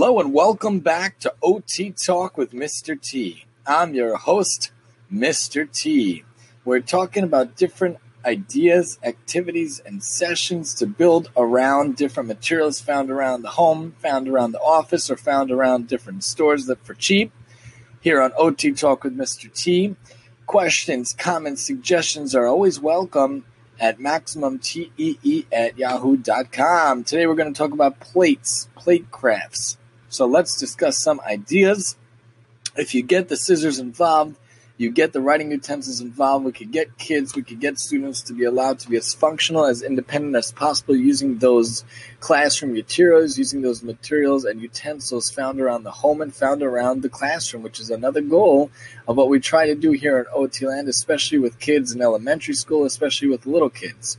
Hello and welcome back to OT Talk with Mr. T. I'm your host, Mr. T. We're talking about different ideas, activities, and sessions to build around different materials found around the home, found around the office, or found around different stores that for cheap. Here on OT Talk with Mr. T, questions, comments, suggestions are always welcome at MaximumTEE at yahoo.com. Today we're going to talk about plates, plate crafts. So let's discuss some ideas. If you get the scissors involved, you get the writing utensils involved. We could get kids, we could get students to be allowed to be as functional, as independent as possible using those classroom materials, using those materials and utensils found around the home and found around the classroom, which is another goal of what we try to do here at OT Land, especially with kids in elementary school, especially with little kids.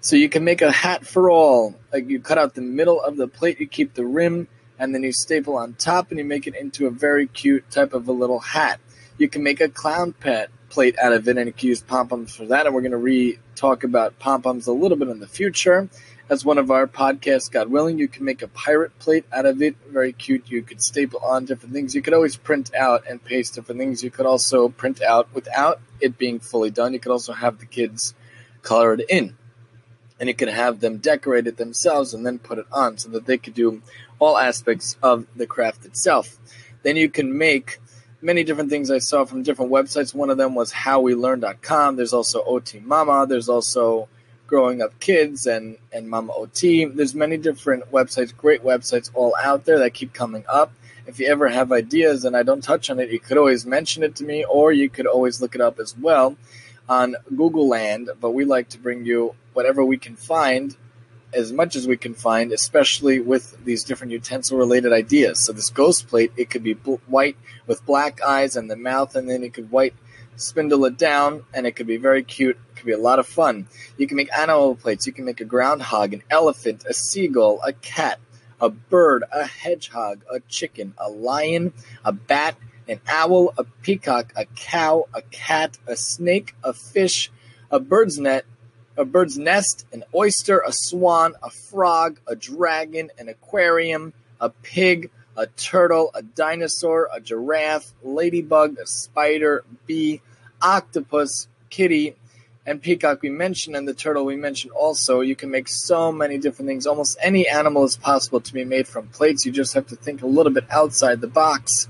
So you can make a hat for all. Like you cut out the middle of the plate, you keep the rim, and then you staple on top and you make it into a very cute type of a little hat. You can make a clown pet plate out of it, and you can use pom poms for that. And we're going to re talk about pom poms a little bit in the future. As one of our podcasts, God willing, you can make a pirate plate out of it. Very cute. You could staple on different things. You could always print out and paste different things. You could also print out without it being fully done. You could also have the kids color it in. And you could have them decorate it themselves and then put it on so that they could do all aspects of the craft itself. Then you can make many different things I saw from different websites. One of them was howweelearn.com. There's also OT Mama. There's also Growing Up Kids and, and Mama OT. There's many different websites, great websites all out there that keep coming up. If you ever have ideas and I don't touch on it, you could always mention it to me or you could always look it up as well on Google Land. But we like to bring you whatever we can find as much as we can find, especially with these different utensil related ideas. So this ghost plate, it could be bl- white with black eyes and the mouth, and then you could white spindle it down, and it could be very cute. It could be a lot of fun. You can make animal plates. You can make a groundhog, an elephant, a seagull, a cat, a bird, a hedgehog, a chicken, a lion, a bat, an owl, a peacock, a cow, a cat, a snake, a fish, a bird's net, a bird's nest, an oyster, a swan, a frog, a dragon, an aquarium, a pig, a turtle, a dinosaur, a giraffe, ladybug, a spider, bee, octopus, kitty, and peacock we mentioned, and the turtle we mentioned also. You can make so many different things. Almost any animal is possible to be made from plates. You just have to think a little bit outside the box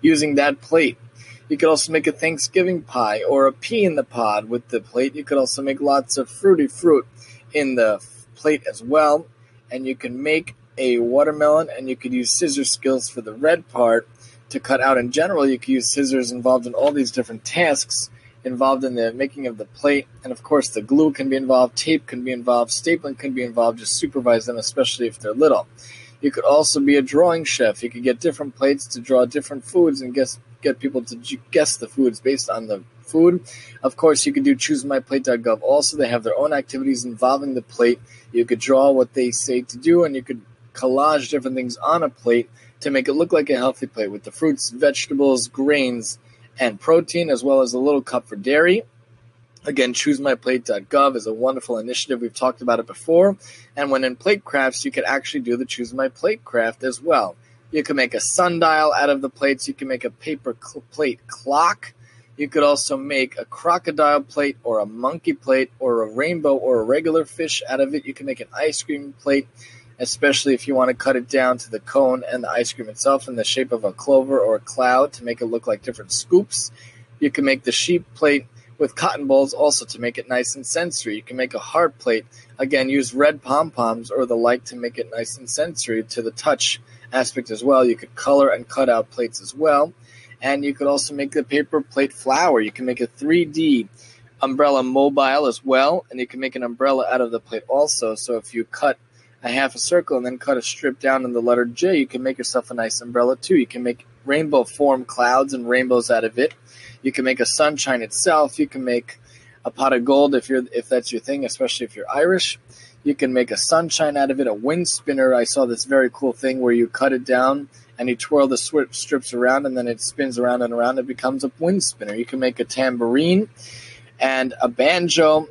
using that plate. You could also make a Thanksgiving pie or a pea in the pod with the plate. You could also make lots of fruity fruit in the plate as well. And you can make a watermelon and you could use scissor skills for the red part to cut out. In general, you could use scissors involved in all these different tasks involved in the making of the plate. And of course, the glue can be involved, tape can be involved, stapling can be involved. Just supervise them, especially if they're little. You could also be a drawing chef. You could get different plates to draw different foods and guess get people to guess the foods based on the food. Of course, you could do choosemyplate.gov. Also, they have their own activities involving the plate. You could draw what they say to do, and you could collage different things on a plate to make it look like a healthy plate with the fruits, vegetables, grains, and protein, as well as a little cup for dairy. Again, choosemyplate.gov is a wonderful initiative. We've talked about it before. And when in plate crafts, you could actually do the Choose My Plate craft as well. You can make a sundial out of the plates. You can make a paper cl- plate clock. You could also make a crocodile plate or a monkey plate or a rainbow or a regular fish out of it. You can make an ice cream plate, especially if you want to cut it down to the cone and the ice cream itself in the shape of a clover or a cloud to make it look like different scoops. You can make the sheep plate with cotton balls also to make it nice and sensory. You can make a heart plate. Again, use red pom poms or the like to make it nice and sensory to the touch aspect as well. You could color and cut out plates as well. And you could also make the paper plate flower. You can make a 3D umbrella mobile as well. And you can make an umbrella out of the plate also. So if you cut a half a circle and then cut a strip down in the letter J, you can make yourself a nice umbrella too. You can make rainbow form clouds and rainbows out of it. You can make a sunshine itself. You can make a pot of gold if you're if that's your thing, especially if you're Irish. You can make a sunshine out of it, a wind spinner. I saw this very cool thing where you cut it down and you twirl the strips around and then it spins around and around. It becomes a wind spinner. You can make a tambourine and a banjo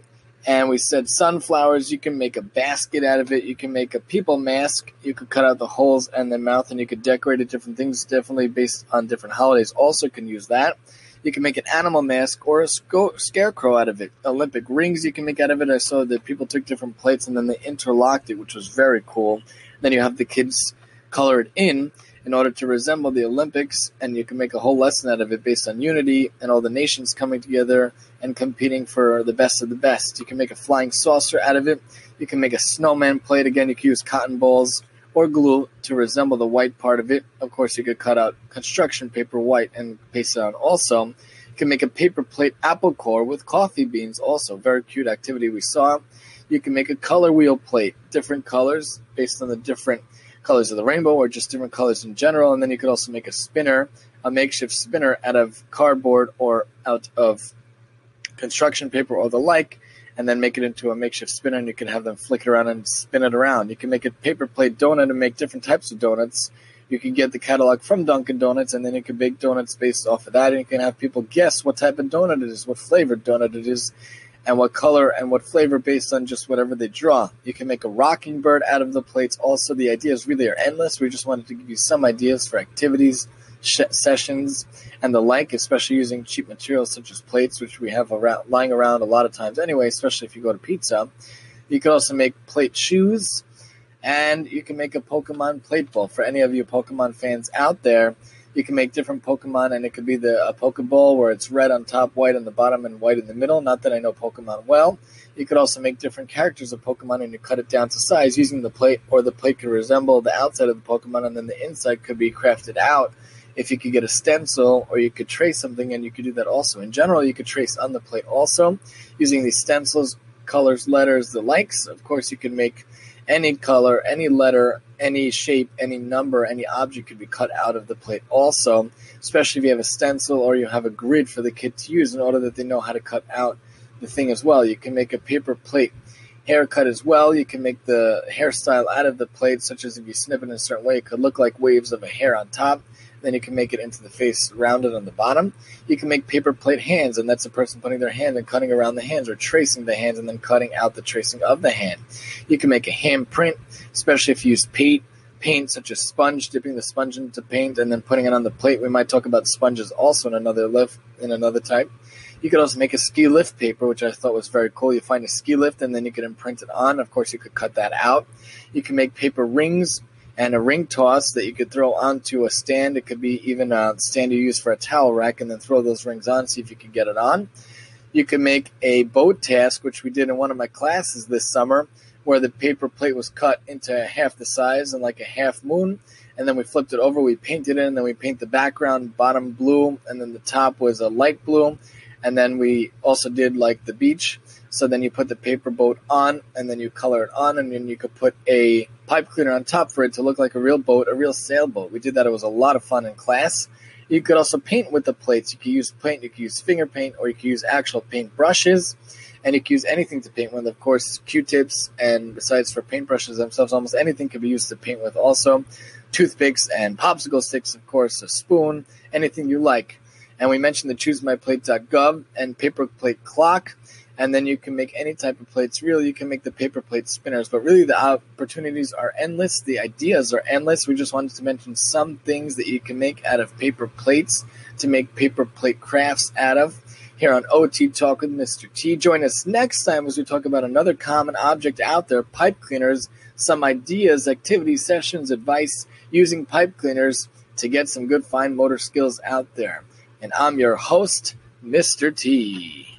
And we said sunflowers, you can make a basket out of it. You can make a people mask. You could cut out the holes and the mouth and you could decorate it different things, definitely based on different holidays. Also can use that. You can make an animal mask or a sco- scarecrow out of it. Olympic rings you can make out of it. I saw that people took different plates and then they interlocked it, which was very cool. Then you have the kids color it in in order to resemble the Olympics, and you can make a whole lesson out of it based on unity and all the nations coming together and competing for the best of the best. You can make a flying saucer out of it. You can make a snowman plate. Again, you can use cotton balls or glue to resemble the white part of it. Of course, you could cut out construction paper white and paste it on also. You can make a paper plate apple core with coffee beans also. Very cute activity we saw. You can make a color wheel plate, different colors based on the different colors of the rainbow or just different colors in general. And then you could also make a spinner, a makeshift spinner out of cardboard or out of construction paper or the like, and then make it into a makeshift spinner and you can have them flick it around and spin it around. You can make a paper plate donut and make different types of donuts. You can get the catalog from Dunkin' Donuts and then you can bake donuts based off of that and you can have people guess what type of donut it is, what flavored donut it is, and what color and what flavor based on just whatever they draw. You can make a rocking bird out of the plates. Also, the ideas really are endless. We just wanted to give you some ideas for activities, sh- sessions, and the like, especially using cheap materials such as plates, which we have around, lying around a lot of times anyway, especially if you go to pizza. You can also make plate shoes, and you can make a Pokemon plate ball for any of you Pokemon fans out there you can make different Pokemon, and it could be the a Pokeball where it's red on top, white on the bottom, and white in the middle. Not that I know Pokemon well. You could also make different characters of Pokemon, and you cut it down to size using the plate, or the plate could resemble the outside of the Pokemon, and then the inside could be crafted out. If you could get a stencil, or you could trace something, and you could do that also. In general, you could trace on the plate also using these stencils, colors, letters, the likes. Of course, you can make any color, any letter, any shape, any number, any object could be cut out of the plate also, especially if you have a stencil or you have a grid for the kid to use in order that they know how to cut out the thing as well. You can make a paper plate haircut as well. You can make the hairstyle out of the plate, such as if you snip it in a certain way, it could look like waves of a hair on top. Then you can make it into the face rounded on the bottom. You can make paper plate hands, and that's a person putting their hand and cutting around the hands or tracing the hands and then cutting out the tracing of the hand. You can make a hand print, especially if you use paint, paint such as sponge, dipping the sponge into paint and then putting it on the plate. We might talk about sponges also in another lift in another type. You could also make a ski lift paper, which I thought was very cool. You find a ski lift and then you could imprint it on. Of course, you could cut that out. You can make paper rings and a ring toss that you could throw onto a stand. It could be even a stand you use for a towel rack and then throw those rings on, see if you can get it on. You can make a boat task, which we did in one of my classes this summer, where the paper plate was cut into half the size and like a half moon. And then we flipped it over, we painted it, and then we paint the background bottom blue, and then the top was a light blue. And then we also did like the beach so then you put the paper boat on, and then you color it on, and then you could put a pipe cleaner on top for it to look like a real boat, a real sailboat. We did that. It was a lot of fun in class. You could also paint with the plates. You could use paint, you could use finger paint, or you could use actual paint brushes, and you could use anything to paint with. Of course, Q-tips, and besides for paintbrushes themselves, almost anything could be used to paint with. Also, toothpicks and popsicle sticks, of course, a spoon, anything you like. And we mentioned the ChooseMyPlate.gov and paper plate clock and then you can make any type of plates. Really, you can make the paper plate spinners, but really the opportunities are endless. The ideas are endless. We just wanted to mention some things that you can make out of paper plates to make paper plate crafts out of. Here on OT Talk with Mr. T. Join us next time as we talk about another common object out there pipe cleaners, some ideas, activities, sessions, advice using pipe cleaners to get some good fine motor skills out there. And I'm your host, Mr. T.